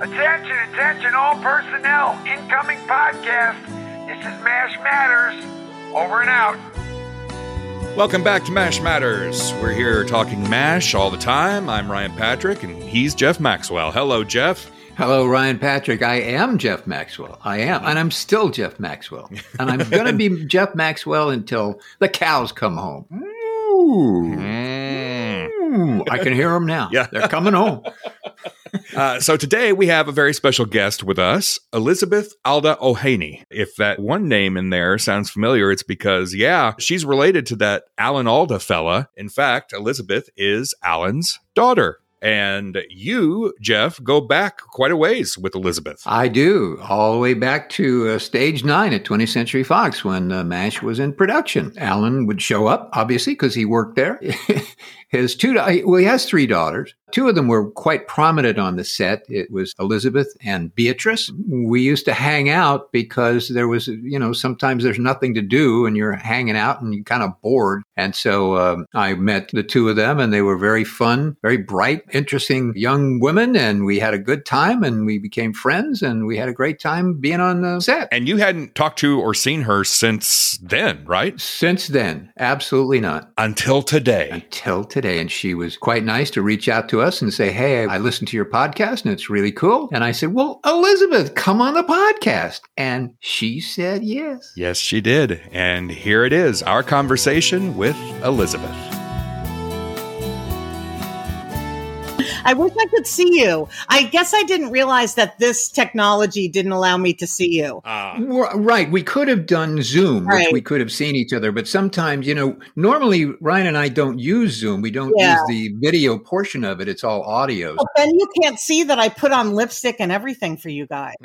Attention, attention, all personnel. Incoming podcast. This is MASH Matters. Over and out. Welcome back to MASH Matters. We're here talking MASH all the time. I'm Ryan Patrick, and he's Jeff Maxwell. Hello, Jeff. Hello, Ryan Patrick. I am Jeff Maxwell. I am. And I'm still Jeff Maxwell. And I'm going to be Jeff Maxwell until the cows come home. Ooh. Ooh. I can hear them now. Yeah. They're coming home. Uh, so today we have a very special guest with us, Elizabeth Alda O'Heaney. If that one name in there sounds familiar, it's because, yeah, she's related to that Alan Alda fella. In fact, Elizabeth is Alan's daughter. And you, Jeff, go back quite a ways with Elizabeth. I do, all the way back to uh, stage nine at 20th Century Fox when uh, MASH was in production. Alan would show up, obviously, because he worked there. His two, well, he has three daughters. Two of them were quite prominent on the set. It was Elizabeth and Beatrice. We used to hang out because there was, you know, sometimes there's nothing to do and you're hanging out and you're kind of bored. And so um, I met the two of them and they were very fun, very bright, interesting young women. And we had a good time and we became friends and we had a great time being on the set. And you hadn't talked to or seen her since then, right? Since then, absolutely not. Until today. Until today. And she was quite nice to reach out to us and say, Hey, I listened to your podcast and it's really cool. And I said, Well, Elizabeth, come on the podcast. And she said yes. Yes, she did. And here it is our conversation with Elizabeth. I wish I could see you. I guess I didn't realize that this technology didn't allow me to see you. Ah. Right. We could have done Zoom, which Right. we could have seen each other. But sometimes, you know, normally Ryan and I don't use Zoom. We don't Yeah. use the video portion of it. It's all audio. But then you can't see that I put on lipstick and everything for you guys.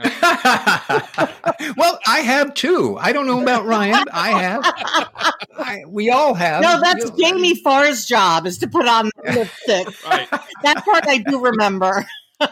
well, I have too. I don't know about Ryan. I have. I, we all have. No, that's You- Jamie Farr's job is to put on lipstick. Right. That part I do remember. All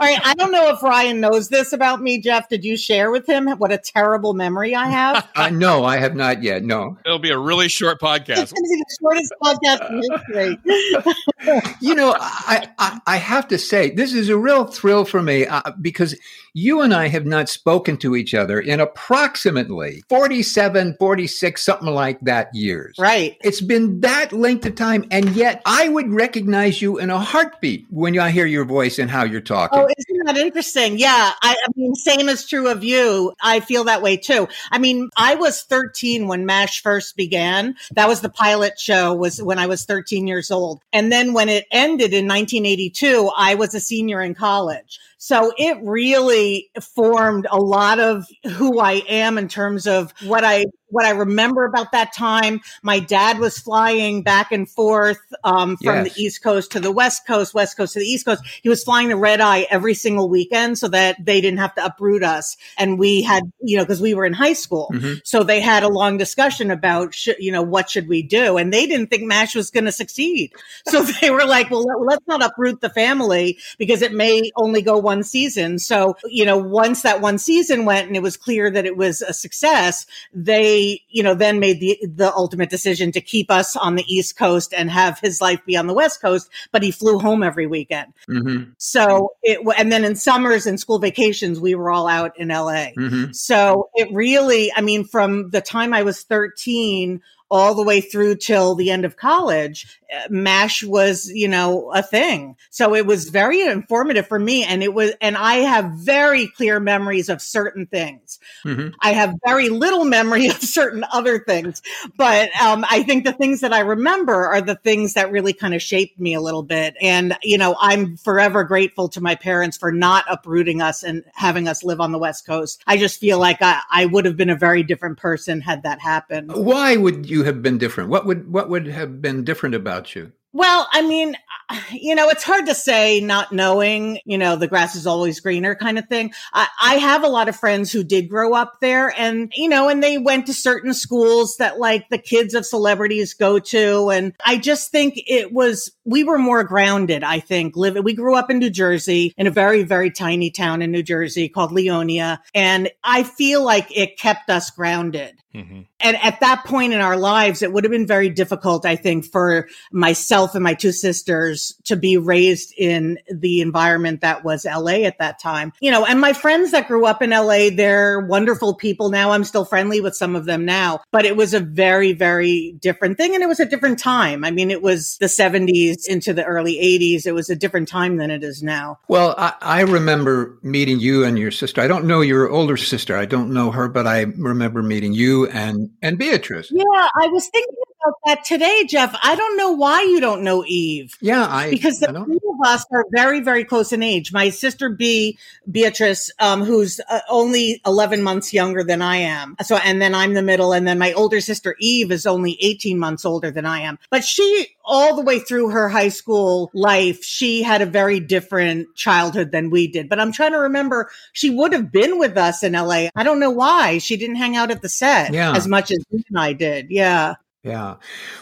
right. I don't know if Ryan knows this about me, Jeff. Did you share with him what a terrible memory I have? Uh, no, I have not yet. No. It'll be a really short It's podcast. going to be the shortest podcast in history. You know, I, I, I have to say, this is a real thrill for me uh, because you and I have not spoken to each other in approximately 47, 46, something like that years. Right. It's been that length of time, and yet I would recognize you in a heartbeat when I hear your voice and how you're talking. Oh, isn't that interesting? Yeah. I, I mean, same is true of you. I feel that way too. I mean, I was 13 when MASH first began. That was the pilot show was when I was 13 years old. And then when it ended in 1982, I was a senior in college. So it really formed a lot of who I am in terms of what I what I remember about that time. My dad was flying back and forth um, from Yes. the East Coast to the West Coast, West Coast to the East Coast. He was flying the red eye every single weekend so that they didn't have to uproot us. And we had, you know, because we were in high school. Mhm. So they had a long discussion about, sh- you know, what should we do? And they didn't think MASH was going to succeed. So they were like, well, let, let's not uproot the family because it may only go one season. So, you know, once that one season went and it was clear that it was a success, they, you know, then made the, the ultimate decision to keep us on the East Coast and have his life be on the West Coast, but he flew home every weekend. Mhm, So it, and then in summers and school vacations, we were all out in LA. mhm. So it really, I mean, from the time I was 13 all the way through till the end of college, uh, MASH was, you know, a thing. So it was very informative for me. And it was, and I have very clear memories of certain things. Mhm. I have very little memory of certain other things. But um, I think the things that I remember are the things that really kind of shaped me a little bit. And, you know, I'm forever grateful to my parents for not uprooting us and having us live on the West Coast. I just feel like I, I would have been a very different person had that happened. Why would you have been different? What would what would have been different about you? Well, I mean, you know, it's hard to say not knowing, you know, the grass is always greener kind of thing. I, I have a lot of friends who did grow up there and, you know, and they went to certain schools that like the kids of celebrities go to. And I just think it was, we were more grounded, I think, living. We grew up in New Jersey in a very, very tiny town in New Jersey called Leonia. And I feel like it kept us grounded. Mhm. And at that point in our lives, it would have been very difficult, I think, for myself and my two sisters to be raised in the environment that was LA at that time. You know, and my friends that grew up in LA, they're wonderful people now. I'm still friendly with some of them now, but it was a very, very different thing. And it was a different time. I mean, it was the 70s into the early 80s. It was a different time than it is now. Well, I, I remember meeting you and your sister. I don't know your older sister. I don't know her, but I remember meeting you and, and Beatrice. Yeah, I was thinking about that today, Jeff. I don't know why you don't know Eve. Yeah, I because the I three of us are very, very close in age. My sister B, Beatrice, um, who's uh, only eleven months younger than I am. So, and then I'm the middle, and then my older sister Eve is only eighteen months older than I am. But she, all the way through her high school life, she had a very different childhood than we did. But I'm trying to remember. She would have been with us in LA. I don't know why she didn't hang out at the set Yeah. as much as you and I did. Yeah. Yeah.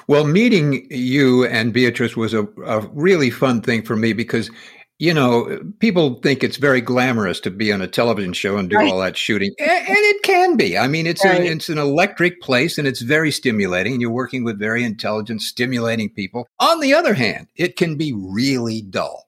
Well, meeting you and Beatrice was a, a really fun thing for me because, you know, people think it's very glamorous to be on a television show and do Right. all that shooting. A- And, it can be. I mean, it's, Right. a, it's an electric place and it's very stimulating and you're working with very intelligent, stimulating people. On the other hand, it can be really dull.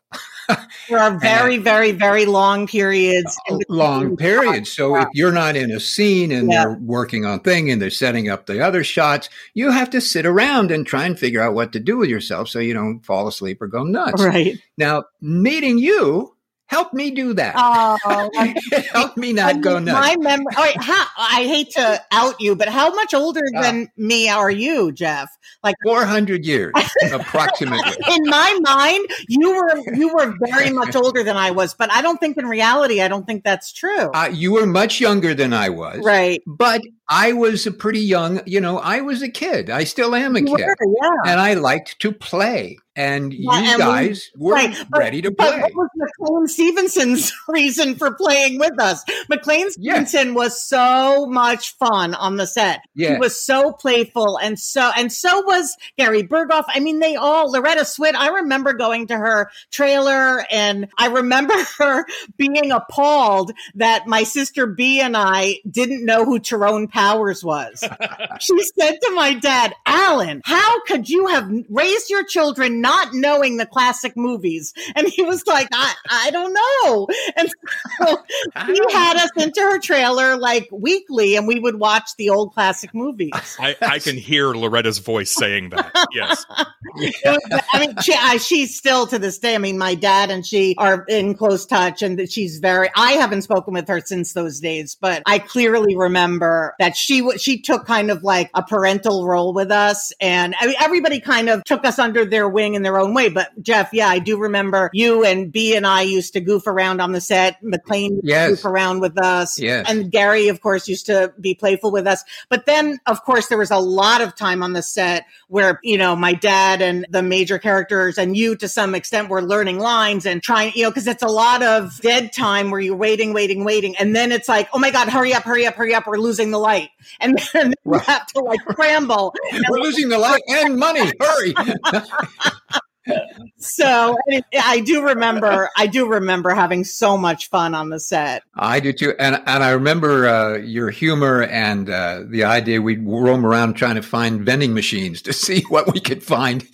There are very, very, very long periods. Oh, long periods. So if you're not in a scene and Yeah. they're working on thing and they're setting up the other shots, you have to sit around and try and figure out what to do with yourself so you don't fall asleep or go nuts. Right. Now, meeting you helped me do that. Oh, it helped me not go nuts. My memory. Right, how, I hate to out you, but how much older Ah. than me are you, Jeff? Like 400 years, approximately. in my mind, you were you were very much older than I was, but I don't think in reality, I don't think that's true. Uh, you were much younger than I was. right. But I was a pretty young, you know, I was a kid. I still am a You kid. were, yeah. And I liked to play. And Yeah, you and we- guys were right, but- ready to But play. what was McLean Stevenson's reason for playing with us? McLean. Stevenson was so much fun on the set. Yeah. He was so playful and so and so was Gary Burghoff. I mean, they all Loretta Swit. I remember going to her trailer and I remember her being appalled that my sister B and I didn't know who Tyrone Powers was. she said to my dad, Alan, how could you have raised your children not knowing the classic movies? And he was like, I, I don't know. And so he had us into her trailer like weekly and we would watch the old classic movies. I, I can hear Loretta's voice saying that. Yes. Was- I mean, she, I, she's still to this day. I mean, my dad and she are in close touch, and that she's very. I haven't spoken with her since those days, but I clearly remember that she she took kind of like a parental role with us, and I mean, everybody kind of took us under their wing in their own way. But Jeff, yeah, I do remember you and B and I used to goof around on the set. McLean Yes. goof around with us, Yes. and Gary, of course, used to be playful with us. But then, of course, there was a lot of time on the set where, you know, my dad and the major characters and you to some extent were learning lines and trying, you know, because it's a lot of dead time where you're waiting, waiting, waiting. And then it's like, oh my God, hurry up, hurry up, hurry up. We're losing the light. And then you Right. have to like scramble. We're losing the light and money. Hurry. So it- I do remember, I do remember having so much fun on the set. I do too. And, and I remember uh, your humor and uh, the idea we'd roam around trying to find vending machines to see what we could find.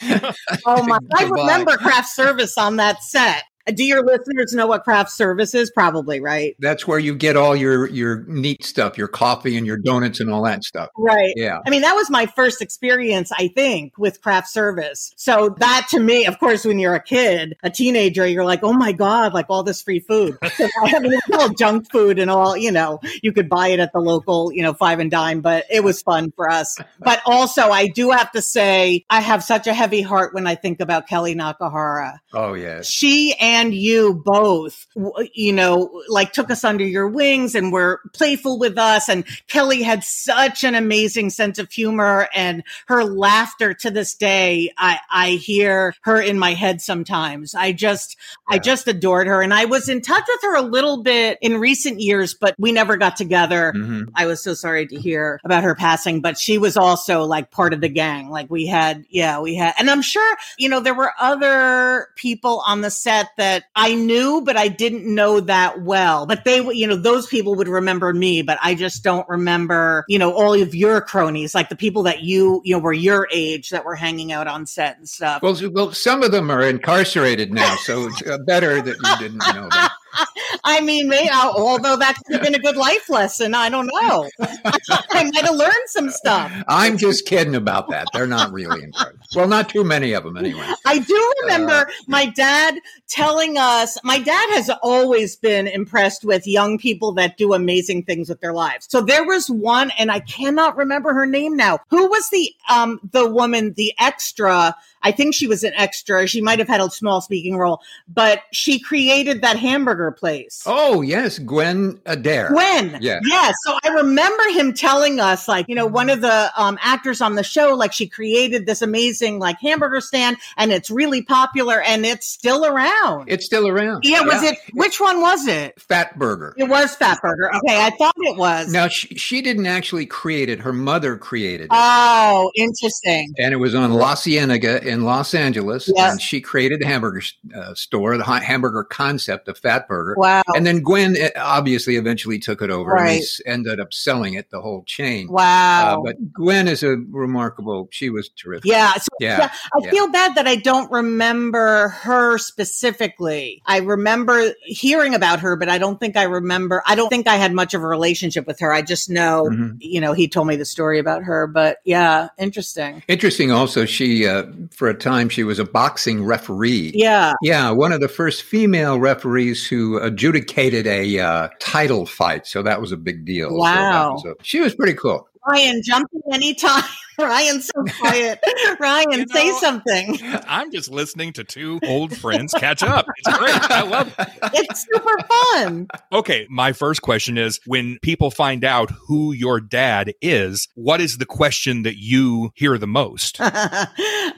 Oh my! I remember craft service on that set. Do your listeners know what craft service is? Probably, right? That's where you get all your, your neat stuff, your coffee and your donuts and all that stuff. Right. Yeah. I mean, that was my first experience, I think, with craft service. So that to me, of course, when you're a kid, a teenager, you're like, oh my God, like all this free food. I mean, it's all junk food and all, you know, you could buy it at the local, you know, five and dime, but it was fun for us. But also, I do have to say, I have such a heavy heart when I think about Kelly Nakahara. Oh, yes. she and you both, you know, like took us under your wings and were playful with us. And Kelly had such an amazing sense of humor and her laughter to this day. I, I hear her in my head sometimes. I just, I just adored her. And I was in touch with her a little bit in recent years, but we never got together. hmm I was so sorry to hear about her passing, but she was also like part of the gang. Like we had, yeah, we had, and I'm sure, you know, there were other people on the set that that I knew, but I didn't know that well. But they, you know, those people would remember me, but I just don't remember, you know, all of your cronies, like the people that you, you know, were your age that were hanging out on set and stuff. Well, well, some of them are incarcerated now, so it's uh, better that you didn't know that. I mean, maybe, although that could have been a good life lesson. I don't know. I might have learned some stuff. I'm just kidding about that. They're not really incarcerated. Well, not too many of them anyway. I do remember uh, my dad telling us, my dad has always been impressed with young people that do amazing things with their lives. So there was one, and I cannot remember her name now. Who was the, um, the woman, the extra I think she was an extra. She might have had a small speaking role, but she created that hamburger place. Oh, yes. Gwen Adair. Gwen. Yeah. Yeah. So I remember him telling us, like, you know, one of the um, actors on the show, like, she created this amazing, like, hamburger stand and it's really popular and it's still around. It's still around. Yeah. Was yeah. it, which one was it? Fat Burger. It was Fat Burger. Okay. I thought it was. Now, she, she didn't actually create it. Her mother created it. Oh, interesting. And it was on La Cienega in Los Angeles, yes. and she created the hamburger uh, store, the hamburger concept of Fat Burger. Wow! And then Gwen uh, obviously eventually took it over right. and ended up selling it, the whole chain. Wow! Uh, but Gwen is a remarkable. She was terrific. Yeah, so, yeah. yeah. I yeah. feel bad that I don't remember her specifically. I remember hearing about her, but I don't think I remember. I don't think I had much of a relationship with her. I just know, mm-hmm. you know, he told me the story about her. But yeah, interesting. Interesting. Also, she uh, for a time she was a boxing referee. Yeah. Yeah. One of the first female referees who adjudicated a uh, title fight. So that was a big deal. Wow. So was a, she was pretty cool. Ryan, jumping anytime. Ryan's so quiet. Ryan, you know, say something. I'm just listening to two old friends catch up. It's great. I love it. It's super fun. Okay, my first question is when people find out who your dad is, what is the question that you hear the most? oh,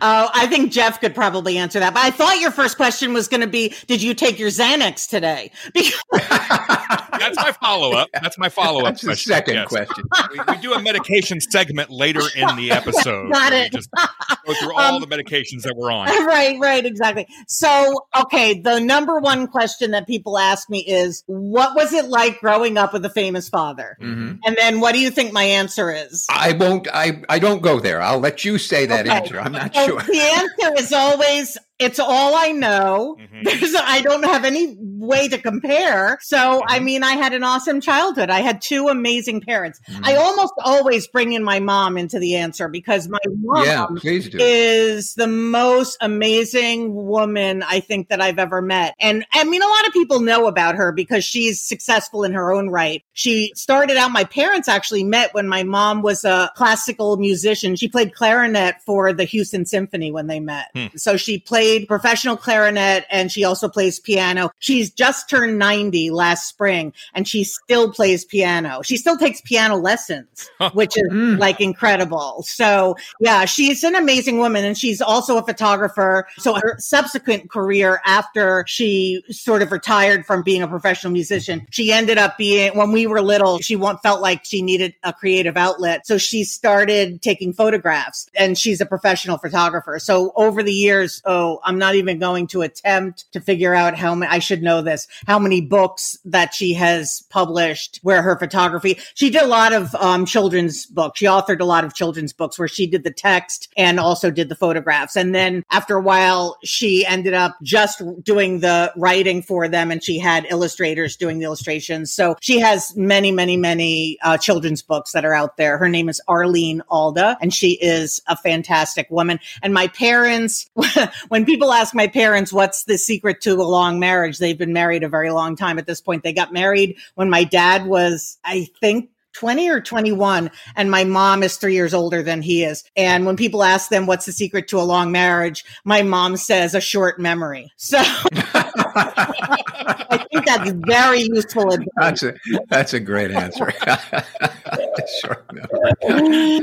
I think Jeff could probably answer that. But I thought your first question was going to be Did you take your Xanax today? That's my follow up. That's my follow up question. second yes. question. We, we do a medication segment later in the episode. Got it. Just go through all um, the medications that we're on. Right, right, exactly. So, okay, the number one question that people ask me is, "What was it like growing up with a famous father?" Mm-hmm. And then, what do you think my answer is? I won't. I I don't go there. I'll let you say that okay. answer. I'm not so sure. The answer is always it's all I know. Mm-hmm. There's, I don't have any way to compare. So, mm-hmm. I mean, I had an awesome childhood. I had two amazing parents. Mm-hmm. I almost always bring in my mom into the answer because my mom yeah, is the most amazing woman I think that I've ever met. And I mean, a lot of people know about her because she's successful in her own right. She started out, my parents actually met when my mom was a classical musician. She played clarinet for the Houston Symphony when they met. Hmm. So she played played professional clarinet and she also plays piano. She's just turned 90 last spring and she still plays piano. She still takes piano lessons, which is mm. like incredible. So yeah, she's an amazing woman and she's also a photographer. So her subsequent career after she sort of retired from being a professional musician, she ended up being, when we were little, she felt like she needed a creative outlet. So she started taking photographs and she's a professional photographer. So over the years, oh, I'm not even going to attempt to figure out how many, I should know this, how many books that she has published where her photography, she did a lot of um, children's books. She authored a lot of children's books where she did the text and also did the photographs. And then after a while, she ended up just doing the writing for them and she had illustrators doing the illustrations. So she has many, many, many uh, children's books that are out there. Her name is Arlene Alda and she is a fantastic woman. And my parents, when people ask my parents what's the secret to a long marriage, they've been married a very long time at this point. They got married when my dad was, I think, 20 or 21 and my mom is three years older than he is. And when people ask them what's the secret to a long marriage? my mom says a short memory. So i think that's very useful advice. that's a that's a great answer short memory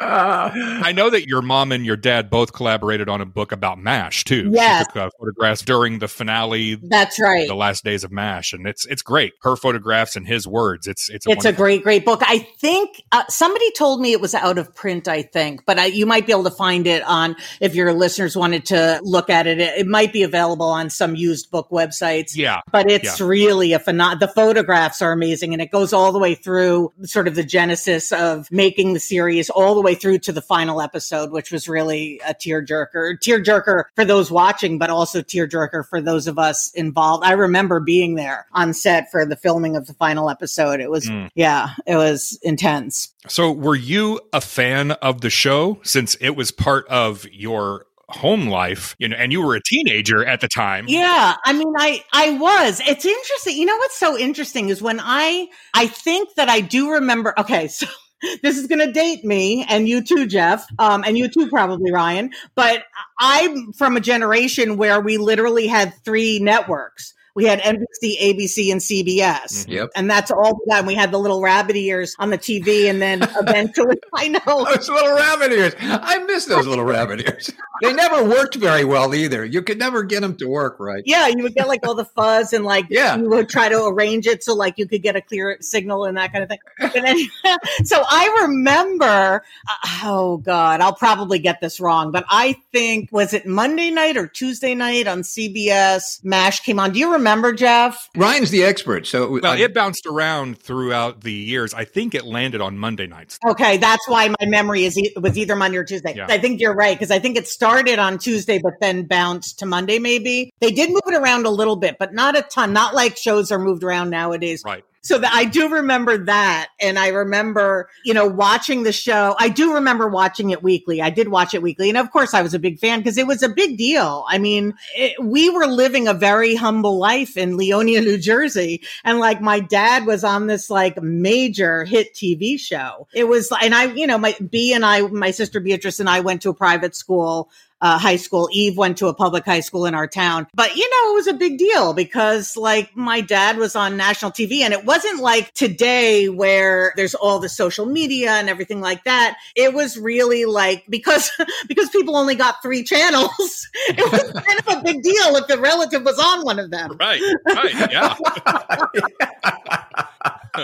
uh, i know that your mom and your dad both collaborated on a book about mash too yes. Took, uh, photographs during the finale that's right the last days of mash and it's it's great her photographs and his words it's it's a, it's a great great, great book. I think uh, somebody told me it was out of print, I think, but I, you might be able to find it on if your listeners wanted to look at it. It, it might be available on some used book websites. Yeah. But it's really a phenom- the photographs are amazing and it goes all the way through sort of the genesis of making the series all the way through to the final episode, which was really a tearjerker. Tearjerker for those watching, but also tearjerker for those of us involved. I remember being there on set for the filming of the final episode. It was, Mm. yeah, it was intense. So, were you a fan of the show since it was part of your home life, you know, and you were a teenager at the time? Yeah, I mean, I I was. It's interesting. You know what's so interesting is when I I think that I do remember. Okay, so. This is going to date me and you too, Jeff, um, and you too, probably Ryan. But I'm from a generation where we literally had three networks. We had NBC, ABC, and CBS. Yep. And that's all we got. And we had the little rabbit ears on the TV. And then eventually, I know. Those little rabbit ears. I miss those little rabbit ears. They never worked very well either. You could never get them to work right. Yeah, you would get like all the fuzz and like Yeah. you would try to arrange it so like you could get a clear signal and that kind of thing. But then, so I remember, uh, oh God, I'll probably get this wrong, but I think was it Monday night or Tuesday night on CBS? Mash came on. Do you remember, Jeff? Ryan's the expert, so it, Well, I- it bounced around throughout the years. I think it landed on Monday nights. Okay, that's why my memory is e- was either Monday or Tuesday. Yeah. I think you're right because I think it started on Tuesday, but then bounced to Monday. Maybe they did move it around a little bit, but not a ton. Not like shows are moved around nowadays. Right. So that I do remember that, and I remember you know watching the show. I do remember watching it weekly. I did watch it weekly, and of course I was a big fan because it was a big deal. I mean, it, we were living a very humble life in Leonia, New Jersey, and like my dad was on this like major hit TV show. It was, and I, you know, my B and I, my sister Beatrice and I went to a private school. Uh, high school. Eve went to a public high school in our town, but you know, it was a big deal because like my dad was on national TV and it wasn't like today where there's all the social media and everything like that. It was really like because, because people only got three channels, it was kind of a big deal if the relative was on one of them. Right. Right. Yeah.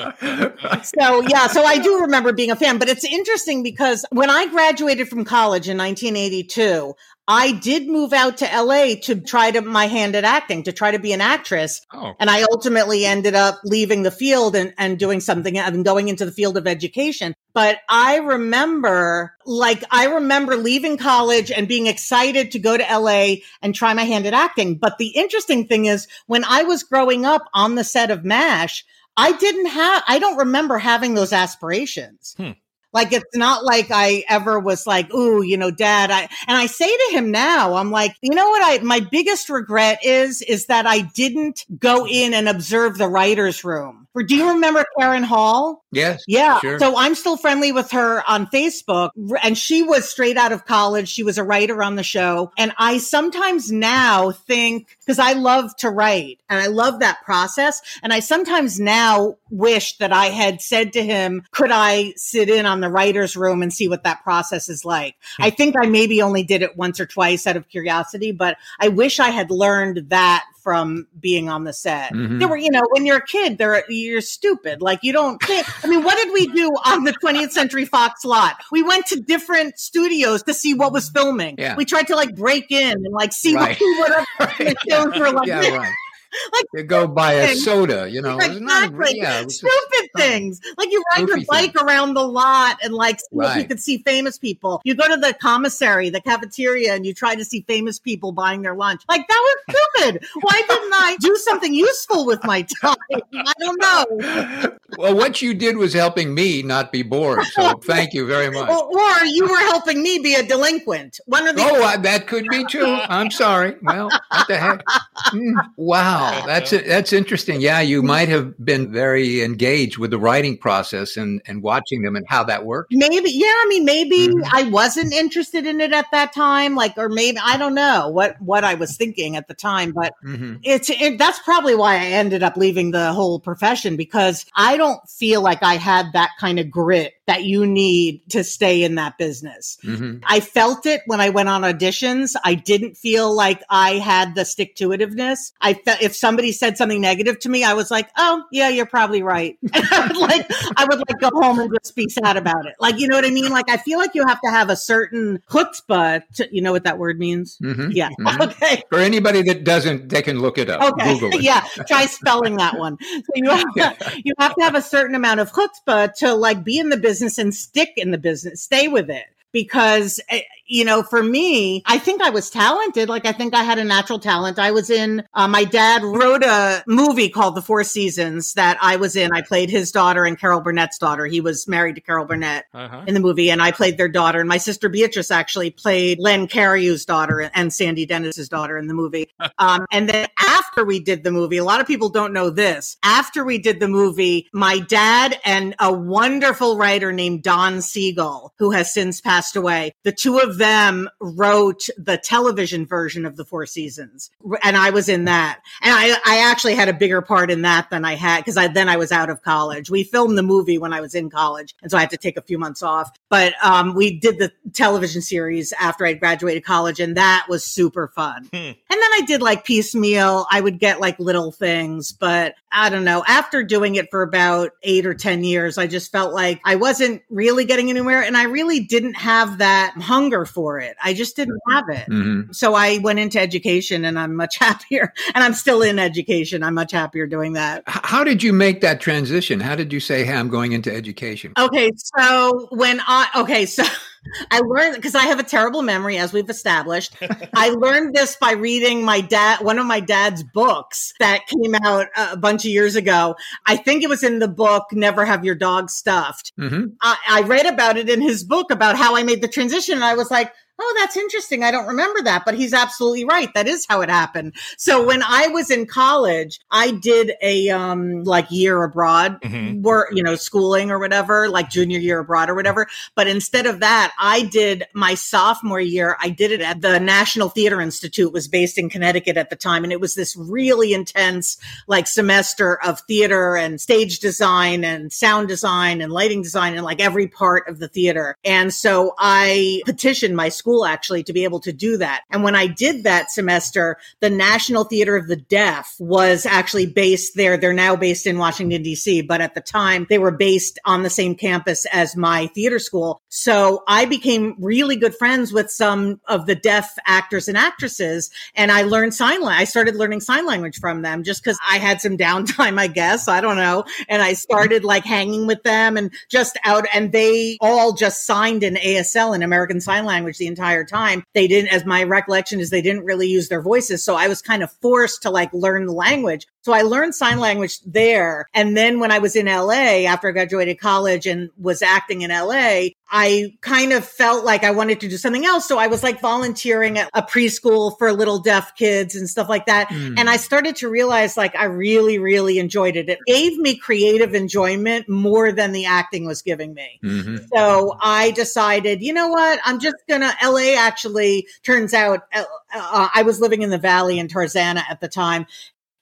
so yeah, so I do remember being a fan, but it's interesting because when I graduated from college in 1982, I did move out to LA to try to my hand at acting, to try to be an actress. Oh. And I ultimately ended up leaving the field and, and doing something and going into the field of education. But I remember, like, I remember leaving college and being excited to go to LA and try my hand at acting. But the interesting thing is when I was growing up on the set of MASH, I didn't have, I don't remember having those aspirations. Hmm. Like it's not like I ever was like, ooh, you know, dad, I and I say to him now, I'm like, you know what I my biggest regret is is that I didn't go in and observe the writer's room. Or do you remember Karen Hall? yes. Yeah. Sure. So I'm still friendly with her on Facebook. And she was straight out of college. She was a writer on the show. And I sometimes now think, because I love to write and I love that process. And I sometimes now wish that I had said to him, could I sit in on the writer's room and see what that process is like? Hmm. I think I maybe only did it once or twice out of curiosity, but I wish I had learned that from being on the set. Mhm. There were, you know, when you're a kid, there you're stupid. Like you don't think. I mean, what did we do on the 20th Century Fox lot? We went to different studios to see what was filming. Yeah. We tried to like break in and like see Right. what, what Right. the shows were like. yeah, right. Like, you go buy a things. soda, you know. it's not- Exactly. yeah, Stupid things. Like you ride your bike around the lot and like if you Right. could see famous people. You go to the commissary, the cafeteria, and you try to see famous people buying their lunch. Like that was stupid. Why didn't I do something useful with my time? I don't know. well, what you did was helping me not be bored. So thank you very much. Or, or you were helping me be a delinquent. One of the Oh, uh, that could be too. I'm sorry. Well, what the heck? Mm, wow, that's that's interesting. Yeah, you might have been very engaged with the writing process and and watching them and how that worked. maybe yeah i mean maybe Mhm. i wasn't interested in it at that time like or maybe i don't know what what i was thinking at the time but hmm it's it, that's probably why i ended up leaving the whole profession because i don't feel like i had that kind of grit that you need to stay in that business. Mhm. I felt it when I went on auditions. I didn't feel like I had the stick to itiveness. I felt if somebody said something negative to me, I was like, "Oh, yeah, you're probably right." And I would like I would like go home and just be sad about it. Like, you know what I mean? Like, I feel like you have to have a certain chutzpah. To, you know what that word means? Mhm. Yeah. Mhm. Okay. For anybody that doesn't, they can look it up. Okay. Google it. yeah. Try spelling that one. So you have, to, you have to have a certain amount of chutzpah to like be in the business and stick in the business, stay with it. Because, eh, you know, for me, I think I was talented. Like, I think I had a natural talent. I was in, uh, my dad wrote a movie called The Four Seasons that I was in. I played his daughter and Carol Burnett's daughter. He was married to Carol Burnett Uh-huh. in the movie, and I played their daughter. And my sister Beatrice actually played Len Cariou's daughter and Sandy Dennis's daughter in the movie. Um, and then after we did the movie, a lot of people don't know this. After we did the movie, my dad and a wonderful writer named Don Siegel, who has since passed away, the two of them wrote the television version of the Four Seasons, and I was in that. And I, I actually had a bigger part in that than I had because I then I was out of college. We filmed the movie when I was in college, and so I had to take a few months off. But um, we did the television series after I graduated college, and that was super fun. Hmm. And then I did like piecemeal. I would get like little things, but I don't know. After doing it for about eight or 10 years, I just felt like I wasn't really getting anywhere and I really didn't have that hunger for it. I just didn't have it. Mhm. So I went into education and I'm much happier. And I'm still in education. I'm much happier doing that. How did you make that transition? How did you say, "Hey, I'm going into education"? Okay, so when I okay, so I learned because I have a terrible memory, as we've established. I learned this by reading my dad, one of my dad's books that came out a bunch of years ago. I think it was in the book "Never Have Your Dog Stuffed." hmm I, I read about it in his book about how I made the transition, and I was like. Oh, that's interesting. I don't remember that, but he's absolutely right. That is how it happened. So when I was in college, I did a um like year abroad Mhm. work, you know, schooling or whatever, like junior year abroad or whatever. But instead of that, I did my sophomore year, I did it at the National Theater Institute, was based in Connecticut at the time. And it was this really intense like semester of theater and stage design and sound design and lighting design and like every part of the theater. And so I petitioned my school actually to be able to do that. And when I did that semester, the National Theater of the Deaf was actually based there. They're now based in Washington, D.C., but at the time they were based on the same campus as my theater school. So I became really good friends with some of the deaf actors and actresses. And I learned sign language. I started learning sign language from them just because I had some downtime, I guess. I don't know. And I started like hanging with them and just out, and they all just signed in ASL in American Sign Language the entire time. They didn't, as my recollection is, they didn't really use their voices. So I was kind of forced to like learn the language. So I learned sign language there. And then when I was in LA after I graduated college and was acting in LA, I kind of felt like I wanted to do something else. So I was like volunteering at a preschool for little deaf kids and stuff like that. Mm. And I started to realize like I really, really enjoyed it. It gave me creative enjoyment more than the acting was giving me. hmm So I decided, you know what? I'm just gonna. LA actually turns out uh, uh, I was living in the Valley in Tarzana at the time,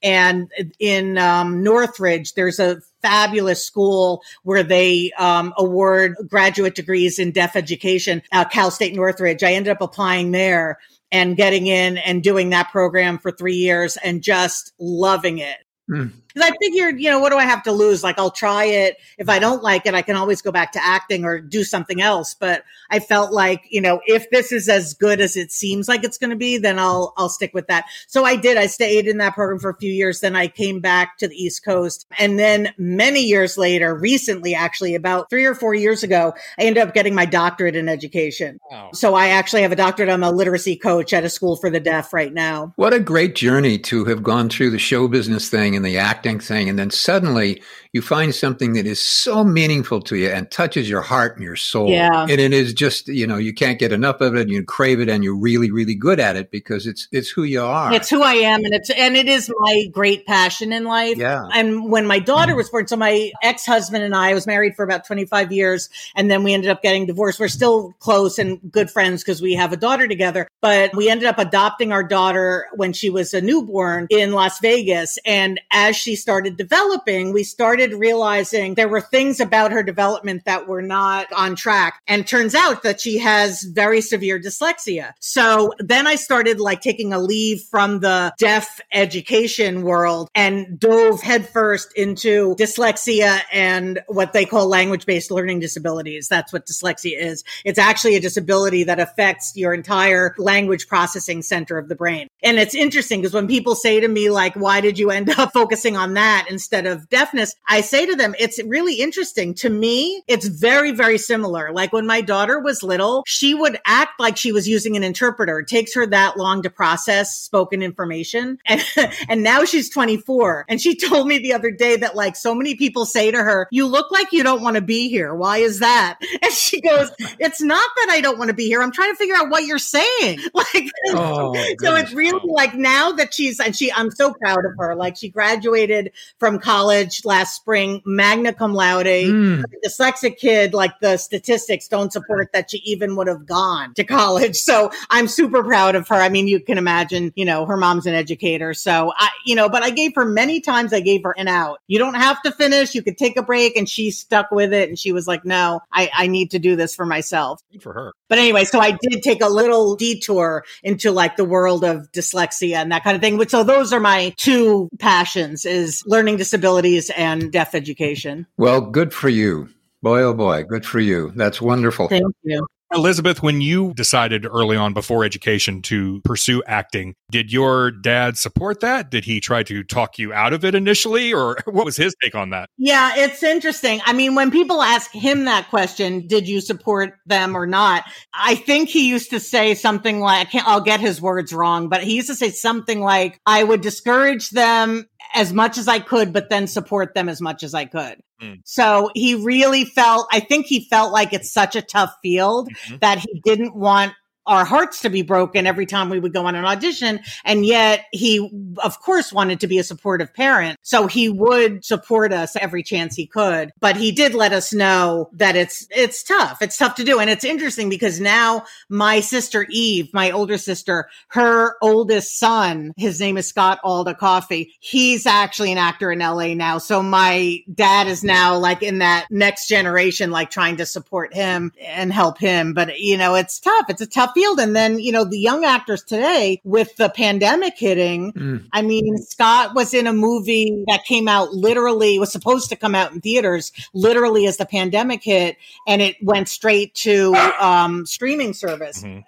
and in um, Northridge, there's a fabulous school where they um, award graduate degrees in deaf education. Uh, Cal State Northridge. I ended up applying there and getting in and doing that program for three years and just loving it. Mm. Because I figured, you know, what do I have to lose? Like, I'll try it. If I don't like it, I can always go back to acting or do something else. But I felt like, you know, if this is as good as it seems like it's going to be, then I'll I'll stick with that. So I did. I stayed in that program for a few years. Then I came back to the East Coast, and then many years later, recently, actually, about three or four years ago, I ended up getting my doctorate in education. Wow. So I actually have a doctorate. I'm a literacy coach at a school for the deaf right now. What a great journey to have gone through the show business thing and the acting thing. And then suddenly you find something that is so meaningful to you and touches your heart and your soul. Yeah. And it is just, you know, you can't get enough of it and you crave it and you're really, really good at it because it's, it's who you are. It's who I am, and it's and it is my great passion in life. Yeah. And when my daughter mm-hmm. was born, so my ex husband and I, was married for about twenty five years, and then we ended up getting divorced. We're still close and good friends because we have a daughter together. But we ended up adopting our daughter when she was a newborn in Las Vegas, and as she started developing, we started realizing there were things about her development that were not on track. And turns out that she has very severe dyslexia. So then I started like taking a leave from the deaf education world and dove headfirst into dyslexia and what they call language based learning disabilities. That's what dyslexia is. It's actually a disability that affects your entire language processing center of the brain. And it's interesting because when people say to me, like, why did you end up focusing on that instead of deafness? I say to them, it's really interesting. To me, it's very, very similar. Like when my daughter was little, she would act like she was using an interpreter. It takes her that long to process spoken information. And, and now she's 24. And she told me the other day that like so many people say to her, you look like you don't want to be here. Why is that? And she goes, it's not that I don't want to be here. I'm trying to figure out what you're saying. Like, Oh, so it's really like now that she's and she i'm so proud of her like she graduated from college last spring. Magna cum laude. Mm. dyslexic kid like the statistics don't support that she even would have gone to college. So i'm super proud of her. I mean you can imagine you know her mom's an educator. So i you know but i gave her many times i gave her an out. You don't have to finish. You could take a break. And she stuck with it. And she was like no i i need to do this for myself. Good for her. But anyway, so I did take a little detour into like the world of dyslexia and that kind of thing. So those are my two passions is learning disabilities and deaf education. Well, good for you. Boy, oh boy, good for you. That's wonderful. Thank you. Elizabeth, when you decided early on before education to pursue acting, did your dad support that? Did he try to talk you out of it initially, or what was his take on that? Yeah, it's interesting. I mean, when people ask him that question, did you support them or not? I think he used to say something like, I can't, I'll get his words wrong, but he used to say something like, I would discourage them as much as I could, but then support them as much as I could. Hmm. So he really felt, I think he felt like it's such a tough field Mhm. that he didn't want our hearts to be broken every time we would go on an audition. And yet he, of course, wanted to be a supportive parent. So he would support us every chance he could. But he did let us know that it's, it's tough. It's tough to do. And it's interesting because now my sister Eve, my older sister, her oldest son, his name is Scott Alda Coffey. He's actually an actor in LA now. So my dad is now like in that next generation, like trying to support him and help him. But you know, it's tough. It's a tough field. And then, you know, the young actors today with the pandemic hitting, Mm. I mean, Scott was in a movie that came out literally, was supposed to come out in theaters literally as the pandemic hit, and it went straight to um, streaming service. Mhm.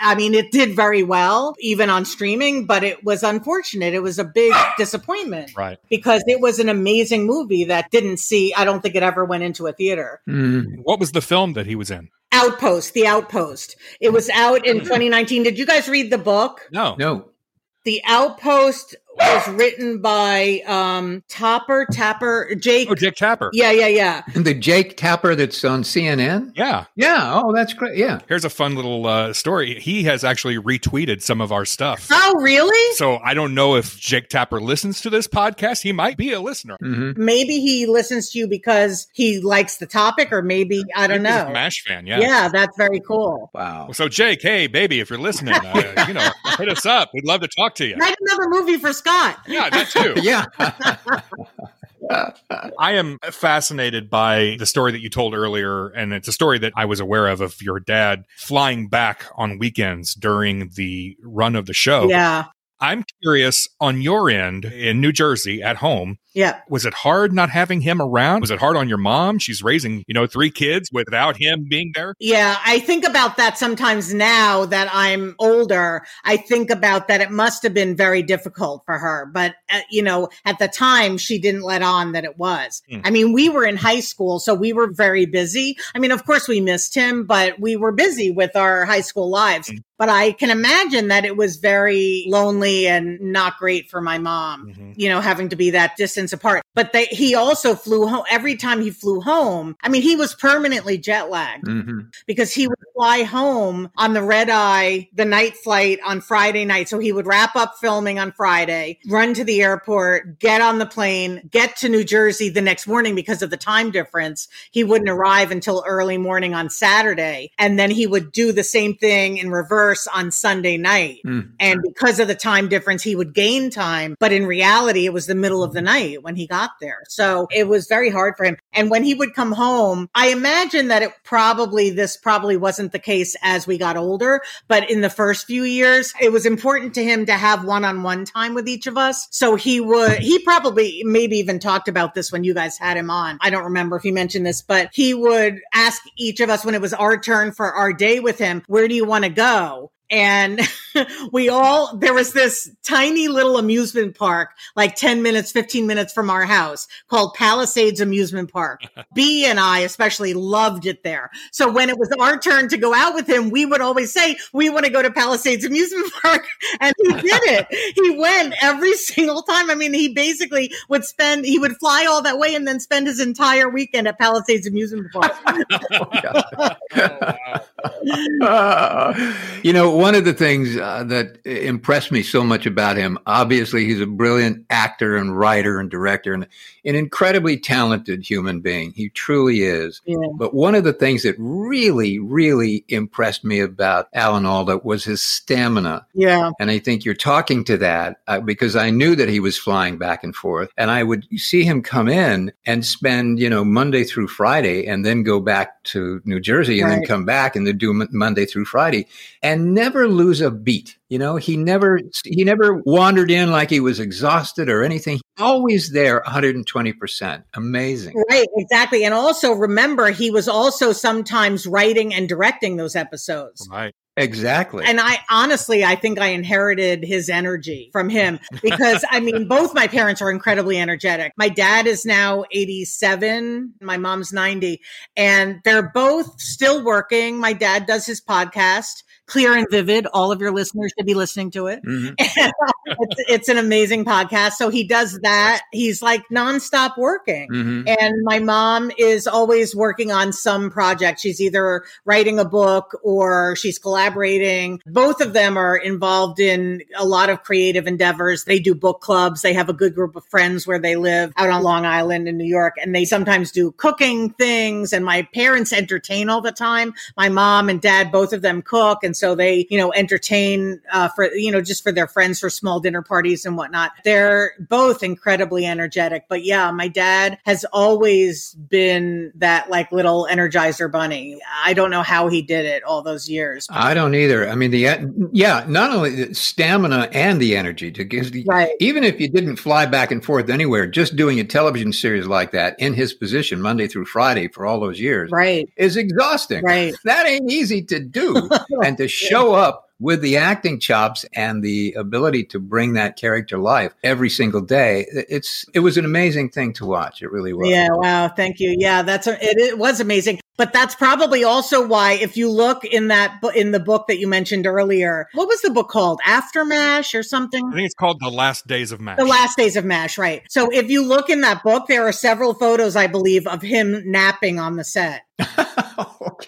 I mean, it did very well, even on streaming, but it was unfortunate. It was a big disappointment Right. because it was an amazing movie that didn't see, I don't think it ever went into a theater. Mm. What was the film that he was in? Outpost, The Outpost. It was out in hmm. 2019. Did you guys read the book? No. No. The Outpost was written by um Topper Tapper Jake. Oh, Jake Tapper. Yeah, yeah, yeah. And the Jake Tapper that's on CNN? Yeah. Yeah. Oh, that's great. Yeah. Here's a fun little uh, story. He has actually retweeted some of our stuff. Oh, really? So I don't know if Jake Tapper listens to this podcast. He might be a listener. hmm Maybe he listens to you because he likes the topic, or maybe I don't Maybe he's a know. MASH fan. Yeah. Yeah, that's very cool. Wow. So Jake, hey baby, if you're listening, uh, you know, hit us up. We'd love to talk to you. Write another movie for Scott. Yeah, that too. Yeah. I am fascinated by the story that you told earlier, and it's a story that I was aware of of your dad flying back on weekends during the run of the show. Yeah, I'm curious on your end in New Jersey at home. yeah. Was it hard not having him around? Was it hard on your mom? She's raising, you know, three kids without him being there. Yeah, I think about that sometimes now that I'm older. I think about that it must have been very difficult for her. But, uh, you know, at the time, she didn't let on that it was. Hmm. I mean, we were in high school, so we were very busy. I mean, of course, we missed him, but we were busy with our high school lives. Hmm. But I can imagine that it was very lonely and not great for my mom Mhm. you know, having to be that distance apart. But they, he also flew home every time he flew home. I mean, he was permanently jet lagged hmm because he would fly home on the red eye, the night flight on Friday night. So he would wrap up filming on Friday, run to the airport, get on the plane, get to New Jersey the next morning because of the time difference. He wouldn't arrive until early morning on Saturday. And then he would do the same thing in reverse rehearse on Sunday night. Mm. And because of the time difference, he would gain time. But in reality, it was the middle of the night when he got there. So it was very hard for him. And when he would come home, I imagine that it probably, this probably wasn't the case as we got older, but in the first few years, it was important to him to have one on one time with each of us. So he would, he probably maybe even talked about this when you guys had him on. I don't remember if he mentioned this, but he would ask each of us when it was our turn for our day with him, where do you want to go? And we all there was this tiny little amusement park like 10 minutes 15 minutes from our house called palisades amusement park. B and i especially loved it there. So when it was our turn to go out with him we would always say we want to go to palisades amusement park. And he did it. He went every single time. I mean he basically would spend he would fly all that way and then spend his entire weekend at palisades amusement park. Uh, you know, one of the things uh, that impressed me so much about him, obviously, he's a brilliant actor and writer and director and an incredibly talented human being. He truly is. Yeah. But one of the things that really, really impressed me about Alan Alda was his stamina. yeah And I think you're talking to that uh, because I knew that he was flying back and forth. And I would see him come in and spend, you know, Monday through Friday and then go back to New Jersey and then come back and then do Mon- Monday through Friday and never lose a beat. You know, he never, he never wandered in like he was exhausted or anything. Always there 120%. Amazing. Right, exactly. And also remember, he was also sometimes writing and directing those episodes. Right. Exactly. And I honestly, I think I inherited his energy from him because I mean, both my parents are incredibly energetic. My dad is now 87, my mom's 90, and they're both still working. My dad does his podcast, Clear and Vivid. All of your listeners should be listening to it. Mhm. it's, it's an amazing podcast. So he does that. He's like nonstop working. Mhm. And my mom is always working on some project. She's either writing a book or she's collaborating. Both of them are involved in a lot of creative endeavors. They do book clubs. They have a good group of friends where they live out on Long Island in New York. And they sometimes do cooking things. And my parents entertain all the time. My mom and dad, both of them cook. And so they, you know, entertain uh, for, you know, just for their friends for small dinner parties and whatnot. They're both incredibly energetic. But yeah, my dad has always been that like little energizer bunny. I don't know how he did it all those years. I don't either. I mean, the yeah, not only the stamina and the energy to give the Right. even if you didn't fly back and forth anywhere, just doing a television series like that in his position Monday through Friday for all those years Right. is exhausting. Right. That ain't easy to do, and to show up with the acting chops and the ability to bring that character life every single day. It's it was an amazing thing to watch. It really was. Yeah, wow, thank you. Yeah, that's a, it, it was amazing. But that's probably also why if you look in that bu- in the book that you mentioned earlier, what was the book called? Aftermash or something? I think it's called The Last Days of Mash. The last days of MASH, right. So if you look in that book, there are several photos, I believe, of him napping on the set.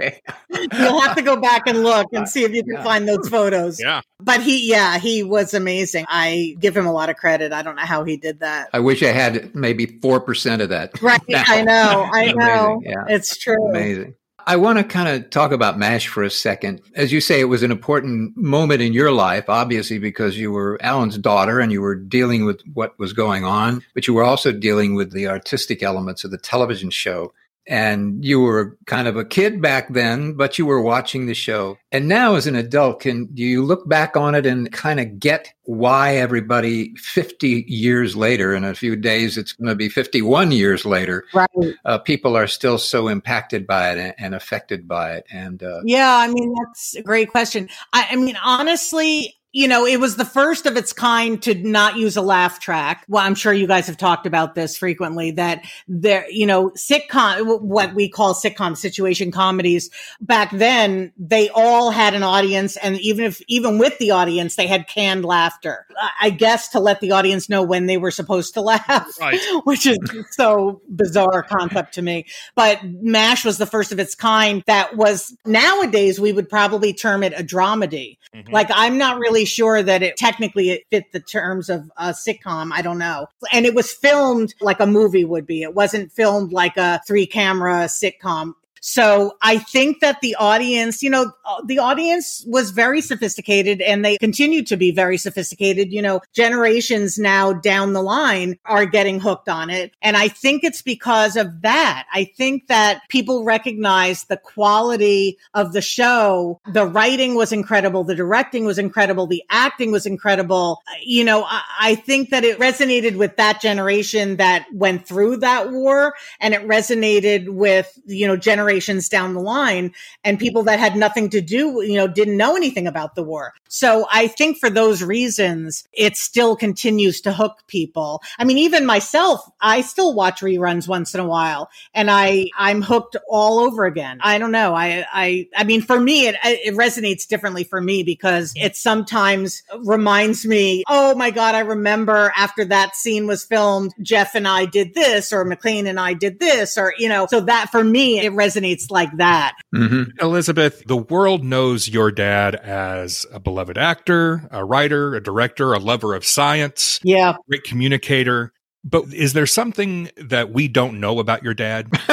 okay. You'll have to go back and look and see if you can Yeah. find those photos. Yeah. But he, yeah, he was amazing. I give him a lot of credit. I don't know how he did that. I wish I had maybe four percent of that. Right. now. I know. I know. yeah. It's true. Amazing. I want to kind of talk about MASH for a second. As you say, it was an important moment in your life, obviously, because you were Alan's daughter and you were dealing with what was going on, but you were also dealing with the artistic elements of the television show. And you were kind of a kid back then, but you were watching the show. And now, as an adult, can do you look back on it and kind of get why everybody 50 years later, in a few days, it's going to be 51 years later, Right. uh, people are still so impacted by it and, and affected by it. And uh, Yeah, I mean that's a great question. I, I mean, honestly, you know, it was the first of its kind to not use a laugh track. Well, I'm sure you guys have talked about this frequently that there, you know, sitcom, what we call sitcom situation comedies back then, they all had an audience. And even if, even with the audience, they had canned laughter, I- guess to let the audience know when they were supposed to laugh, Right. which is so bizarre concept to me but MASH was the first of its kind that was nowadays we would probably term it a dramedy. Mhm. Like I'm not really sure that it technically it fit the terms of a sitcom. I don't know. And it was filmed like a movie would be. It wasn't filmed like a three camera sitcom. So I think that the audience, you know, uh, the audience was very sophisticated and they continue to be very sophisticated. You know, generations now down the line are getting hooked on it. And I think it's because of that. I think that people recognize the quality of the show. The writing was incredible. The directing was incredible. The acting was incredible. You know, I, I think that it resonated with that generation that went through that war and it resonated with, you know, generations down the line and people that had nothing to do, you know, didn't know anything about the war. So I think for those reasons, it still continues to hook people. I mean, even myself, I still watch reruns once in a while and I, I'm hooked all over again. I don't know. I, I, I mean, for me, it, it resonates differently for me because it sometimes reminds me, oh my God, I remember after that scene was filmed, Jeff and I did this or McLean and I did this or, you know, so that for me, it resonates like that. Mm-hmm. Elizabeth, the world knows your dad as a beloved actor, a writer, a director, a lover of science. Yeah. Great communicator. But is there something that we don't know about your dad?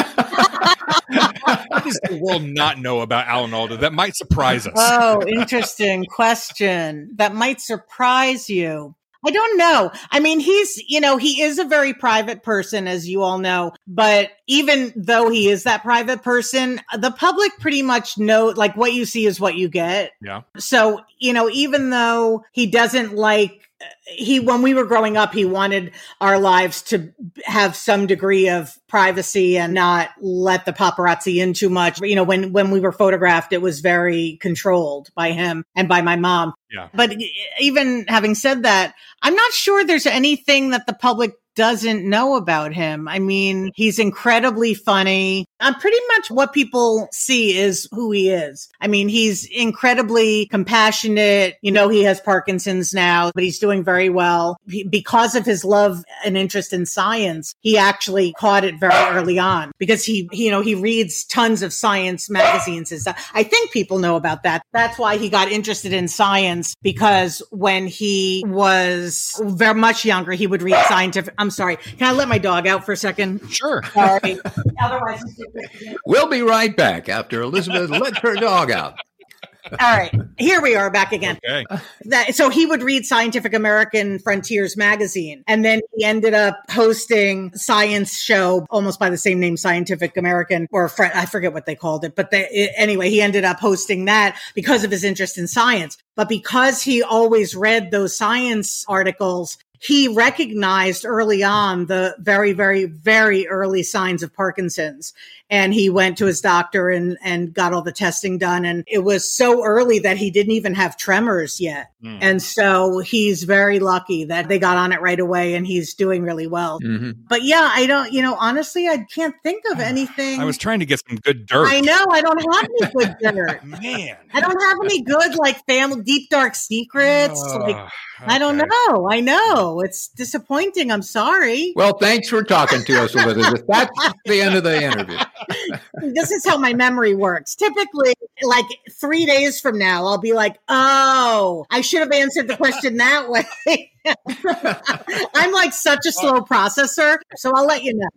what does the world not know about Alan Alda that might surprise us? Oh, interesting question. That might surprise you. I don't know. I mean, he's, you know, he is a very private person, as you all know, but even though he is that private person, the public pretty much know, like what you see is what you get. Yeah. So, you know, even though he doesn't like he when we were growing up he wanted our lives to have some degree of privacy and not let the paparazzi in too much you know when when we were photographed it was very controlled by him and by my mom yeah but even having said that i'm not sure there's anything that the public doesn't know about him. I mean, he's incredibly funny. I'm pretty much what people see is who he is. I mean, he's incredibly compassionate. You know, he has Parkinson's now, but he's doing very well he, because of his love and interest in science. He actually caught it very early on because he, you know, he reads tons of science magazines and stuff. I think people know about that. That's why he got interested in science because when he was very much younger, he would read scientific I'm sorry. Can I let my dog out for a second? Sure. Sorry. Otherwise, we'll be right back after Elizabeth lets her dog out. All right, here we are back again. Okay. That, so he would read Scientific American Frontiers magazine, and then he ended up hosting science show almost by the same name, Scientific American, or I forget what they called it. But they, it, anyway, he ended up hosting that because of his interest in science. But because he always read those science articles, he recognized early on the very, very, very early signs of Parkinson's. And he went to his doctor and, and got all the testing done. And it was so early that he didn't even have tremors yet. Mm. And so he's very lucky that they got on it right away and he's doing really well. Mm-hmm. But yeah, I don't, you know, honestly, I can't think of anything. I was trying to get some good dirt. I know. I don't have any good dirt. Man. I don't have any good, like, family, deep, dark secrets. Uh, like, Okay. I don't know. I know. It's disappointing. I'm sorry. Well, thanks for talking to us, Elizabeth. That's the end of the interview. This is how my memory works. Typically, like three days from now, I'll be like, oh, I should have answered the question that way. I'm like such a slow processor, so I'll let you know.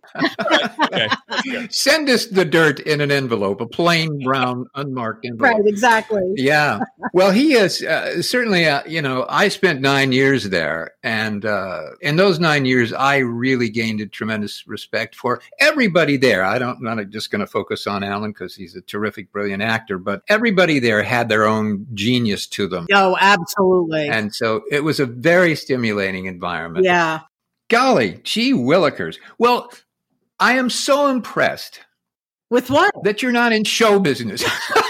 okay. Send us the dirt in an envelope, a plain brown unmarked envelope. Right, exactly. Yeah. Well, he is uh, certainly. Uh, you know, I spent nine years there, and uh, in those nine years, I really gained a tremendous respect for everybody there. I don't. I'm not just going to focus on Alan because he's a terrific, brilliant actor, but everybody there had their own genius to them. Oh, absolutely. And so it was a very stimulating stimulating environment. Yeah. Golly, gee willikers. Well, I am so impressed. With what? That you're not in show business.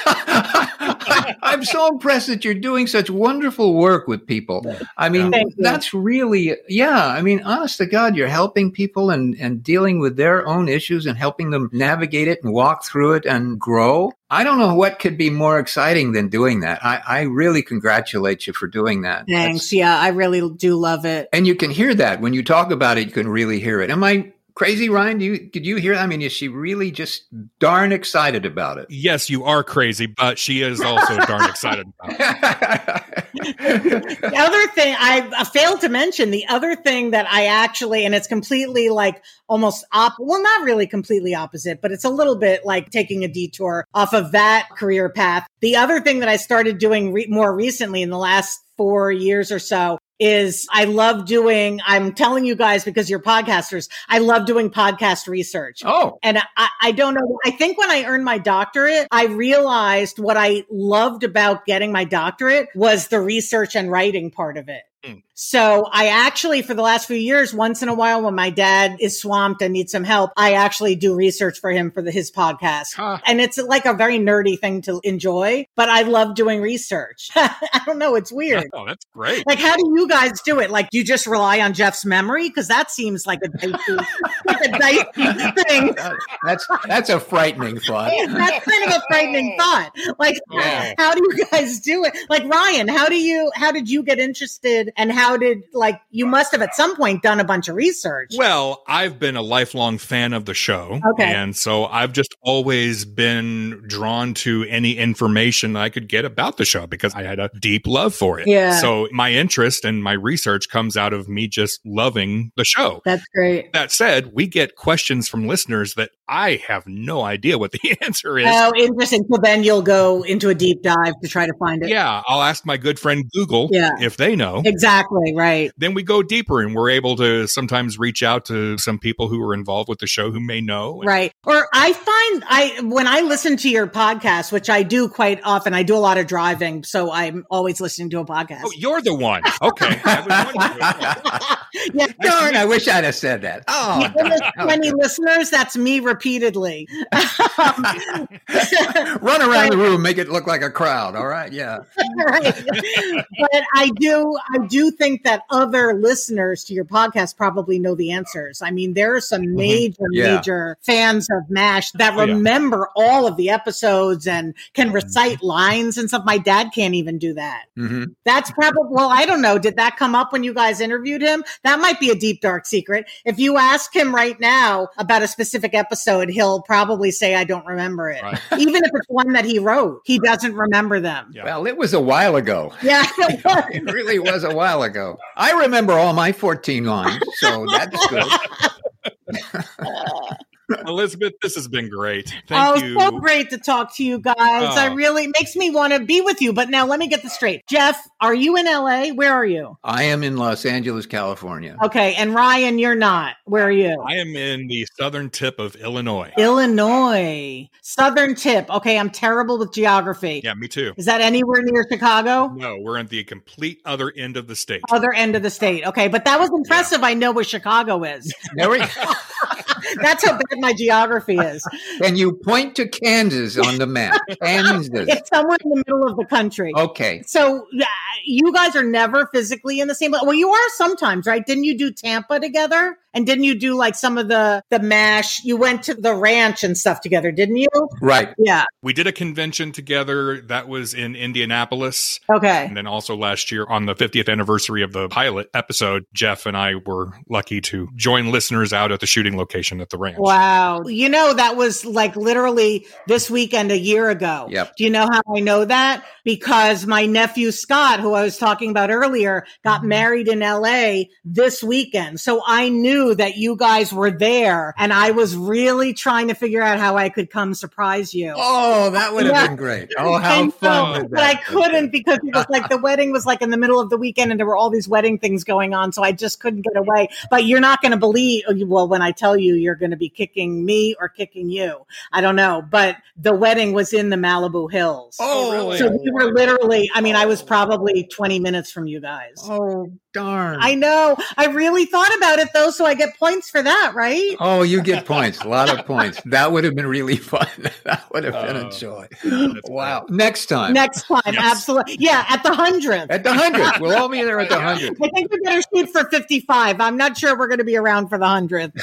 I'm so impressed that you're doing such wonderful work with people. I mean, that's really, yeah. I mean, honest to God, you're helping people and, and dealing with their own issues and helping them navigate it and walk through it and grow. I don't know what could be more exciting than doing that. I, I really congratulate you for doing that. Thanks. That's, yeah, I really do love it. And you can hear that when you talk about it, you can really hear it. Am I crazy, Ryan? You, did you hear? I mean, is she really just darn excited about it? Yes, you are crazy, but she is also darn excited about it. the other thing I, I failed to mention, the other thing that I actually, and it's completely like almost op, well, not really completely opposite, but it's a little bit like taking a detour off of that career path. The other thing that I started doing re- more recently in the last four years or so is I love doing, I'm telling you guys because you're podcasters, I love doing podcast research. Oh, And I, I don't know. I think when I earned my doctorate, I realized what I loved about getting my doctorate was the research and writing part of it. Mm. So I actually, for the last few years, once in a while, when my dad is swamped and needs some help, I actually do research for him for the, his podcast. Huh. And it's like a very nerdy thing to enjoy, but I love doing research. I don't know. It's weird. Oh, that's great. Like, how do you guys do it? Like, do you just rely on Jeff's memory? Because that seems like a dicey, like a dicey thing. that's that's a frightening thought. That's kind of a frightening thought. Like, Yeah. how do you guys do it? Like, Ryan, how do you, how did you get interested and how did, like, you must have at some point done a bunch of research. Well, I've been a lifelong fan of the show. Okay. And so I've just always been drawn to any information I could get about the show because I had a deep love for it. Yeah. So my interest and my research comes out of me just loving the show. That's great. That said, we get questions from listeners that I have no idea what the answer is. Oh, interesting. So then you'll go into a deep dive to try to find it. yeah, I'll ask my good friend Google Yeah. if they know. Exactly. Right. then we go deeper and we're able to sometimes reach out to some people who are involved with the show who may know. Right. Or I find I when I listen to your podcast, which I do quite often, I do a lot of driving, so I'm always listening to a podcast. Oh, you're the one. Okay. I was wondering. yeah, Darn, I wish I'd have said that. Oh, You know, there's many listeners. That's me repeatedly. run around the room, make it look like a crowd. All right, yeah. right. But I do, I do think that other listeners to your podcast probably know the answers. I mean, there are some major, Yeah. major fans of MASH that Oh, yeah. remember all of the episodes and can recite lines and stuff. My dad can't even do that. hmm That's probably, well, I don't know. Did that come up when you guys interviewed him? That might be a deep, dark secret. If you ask him right now about a specific episode, he'll probably say, I don't remember it. Right. Even if it's one that he wrote, he doesn't remember them. Yeah. Well, it was a while ago. Yeah. it. It really was a while ago. I remember all my 14 lines, so that's good. Elizabeth, this has been great. Thank oh, you. so great to talk to you guys. I Oh. really it makes me want to be with you. But now let me get this straight. Jeff, are you in LA? Where are you? I am in Los Angeles, California. Okay. And Ryan, you're not. Where are you? I am in the southern tip of Illinois. Illinois. Southern tip. Okay. I'm terrible with geography. Yeah, me too. Is that anywhere near Chicago? No, we're in the complete other end of the state. Other end of the state. Okay. But that was impressive. I know where Chicago is. There we That's how bad my geography is. And you point to Kansas on the map. Kansas. It's somewhere in the middle of the country. Okay. So uh, you guys are never physically in the same. Well, you are sometimes, right? Didn't you do Tampa together? And didn't you do like some of the the mash? You went to the ranch and stuff together, didn't you? Right. Yeah. We did a convention together that was in Indianapolis. Okay. And then also last year on the 50th anniversary of the pilot episode, Jeff and I were lucky to join listeners out at the shooting location at the ranch. Wow. You know, that was like literally this weekend a year ago. Yep. Do you know how I know that? Because my nephew Scott, who I was talking about earlier, got mm-hmm. married in LA this weekend. So I knew that you guys were there and I was really trying to figure out how I could come surprise you. Oh, that would have Yeah. been great. Oh, how I fun. know, would but I couldn't been? because it was like the wedding was like in the middle of the weekend and there were all these wedding things going on. So I just couldn't get away. But you're not going to believe, oh, well, when I tell you you're going to be kicking me or kicking you, I don't know. But the wedding was in the Malibu Hills. Oh, oh really? So we were literally, I mean, I was oh. probably 20 minutes from you guys. Oh, darn. I know. I really thought about it though. So I get points for that, right? Oh, you get points. A lot of points. That would have been really fun. that would have been a Oh. joy. That's Wow. Next time. Next time. Yes. Absolutely. Yeah. At the hundredth. At the 100. We'll all be there at the 100. I think we better shoot for 55. I'm not sure we're going to be around for the 100th.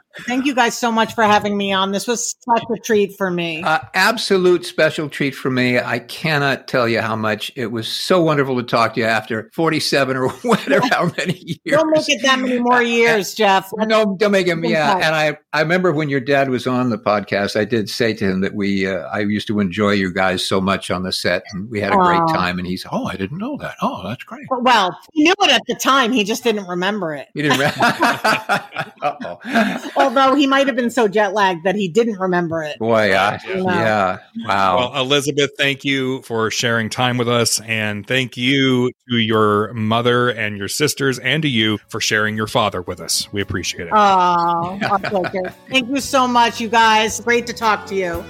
Thank you guys so much for having me on. This was such a treat for me. Uh, absolute special treat for me. I cannot tell you how much it was so wonderful to talk to you after 47 or whatever, how many years. Don't make it that many more years, Jeff. No, don't make him. Yeah, and I, I remember when your dad was on the podcast, I did say to him that we, uh, I used to enjoy you guys so much on the set, and we had a great time. And he's, oh, I didn't know that. Oh, that's great. Well, he knew it at the time. He just didn't remember it. He didn't. Re- oh although he might have been so jet lagged that he didn't remember it. Boy, yeah, yeah, wow. Well, Elizabeth, thank you for sharing time with us, and thank you to your mother and your sisters, and to you for sharing your father with us. We appreciate it. Oh, thank you so much, you guys. Great to talk to you.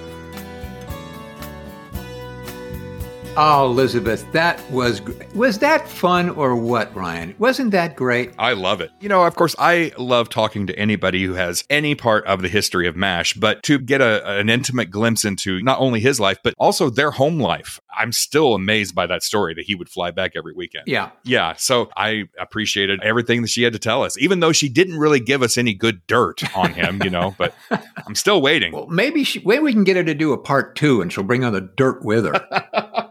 Oh, Elizabeth, that was was that fun or what, Ryan? Wasn't that great? I love it. You know, of course, I love talking to anybody who has any part of the history of MASH, but to get a, an intimate glimpse into not only his life, but also their home life. I'm still amazed by that story that he would fly back every weekend. Yeah. Yeah. So I appreciated everything that she had to tell us, even though she didn't really give us any good dirt on him, you know, but I'm still waiting. Well, maybe she, maybe we can get her to do a part two and she'll bring on the dirt with her.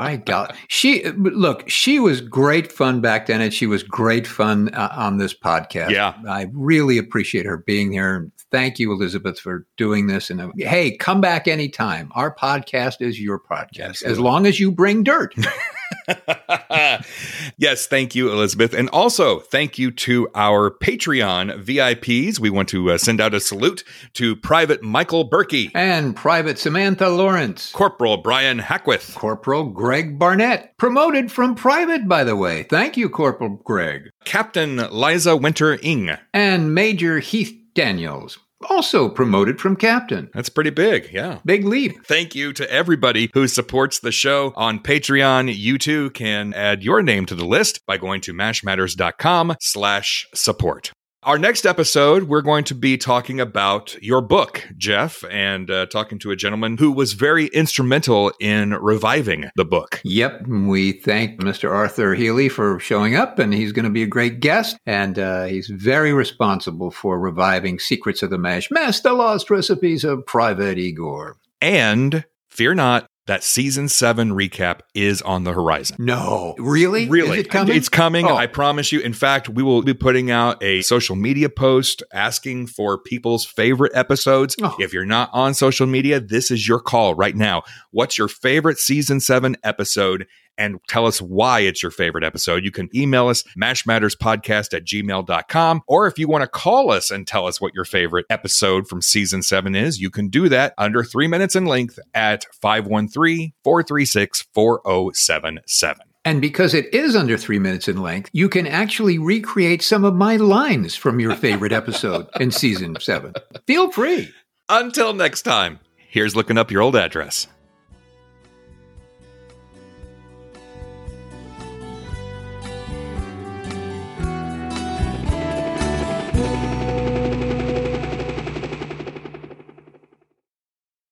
My God, she look. She was great fun back then, and she was great fun uh, on this podcast. Yeah, I really appreciate her being here. Thank you, Elizabeth, for doing this. And uh, hey, come back anytime. Our podcast is your podcast, Absolutely. as long as you bring dirt. yes, thank you, Elizabeth. And also, thank you to our Patreon VIPs. We want to uh, send out a salute to Private Michael Berkey and Private Samantha Lawrence, Corporal Brian Hackworth, Corporal Greg Barnett, promoted from private, by the way. Thank you, Corporal Greg. Captain Liza Winter Ing, and Major Heath Daniels also promoted from captain. That's pretty big. Yeah. Big leap. Thank you to everybody who supports the show on Patreon. You too can add your name to the list by going to mashmatters.com slash support. Our next episode, we're going to be talking about your book, Jeff, and uh, talking to a gentleman who was very instrumental in reviving the book. Yep. We thank Mr. Arthur Healy for showing up, and he's going to be a great guest. And uh, he's very responsible for reviving Secrets of the Mash, Mess, The Lost Recipes of Private Igor. And fear not, that season seven recap is on the horizon. No, really? Really? Is it coming? It's coming. Oh. I promise you. In fact, we will be putting out a social media post asking for people's favorite episodes. Oh. If you're not on social media, this is your call right now. What's your favorite season seven episode? And tell us why it's your favorite episode. You can email us mashmatterspodcast at gmail.com. Or if you want to call us and tell us what your favorite episode from season seven is, you can do that under three minutes in length at 513 436 4077. And because it is under three minutes in length, you can actually recreate some of my lines from your favorite episode in season seven. Feel free. Until next time, here's looking up your old address.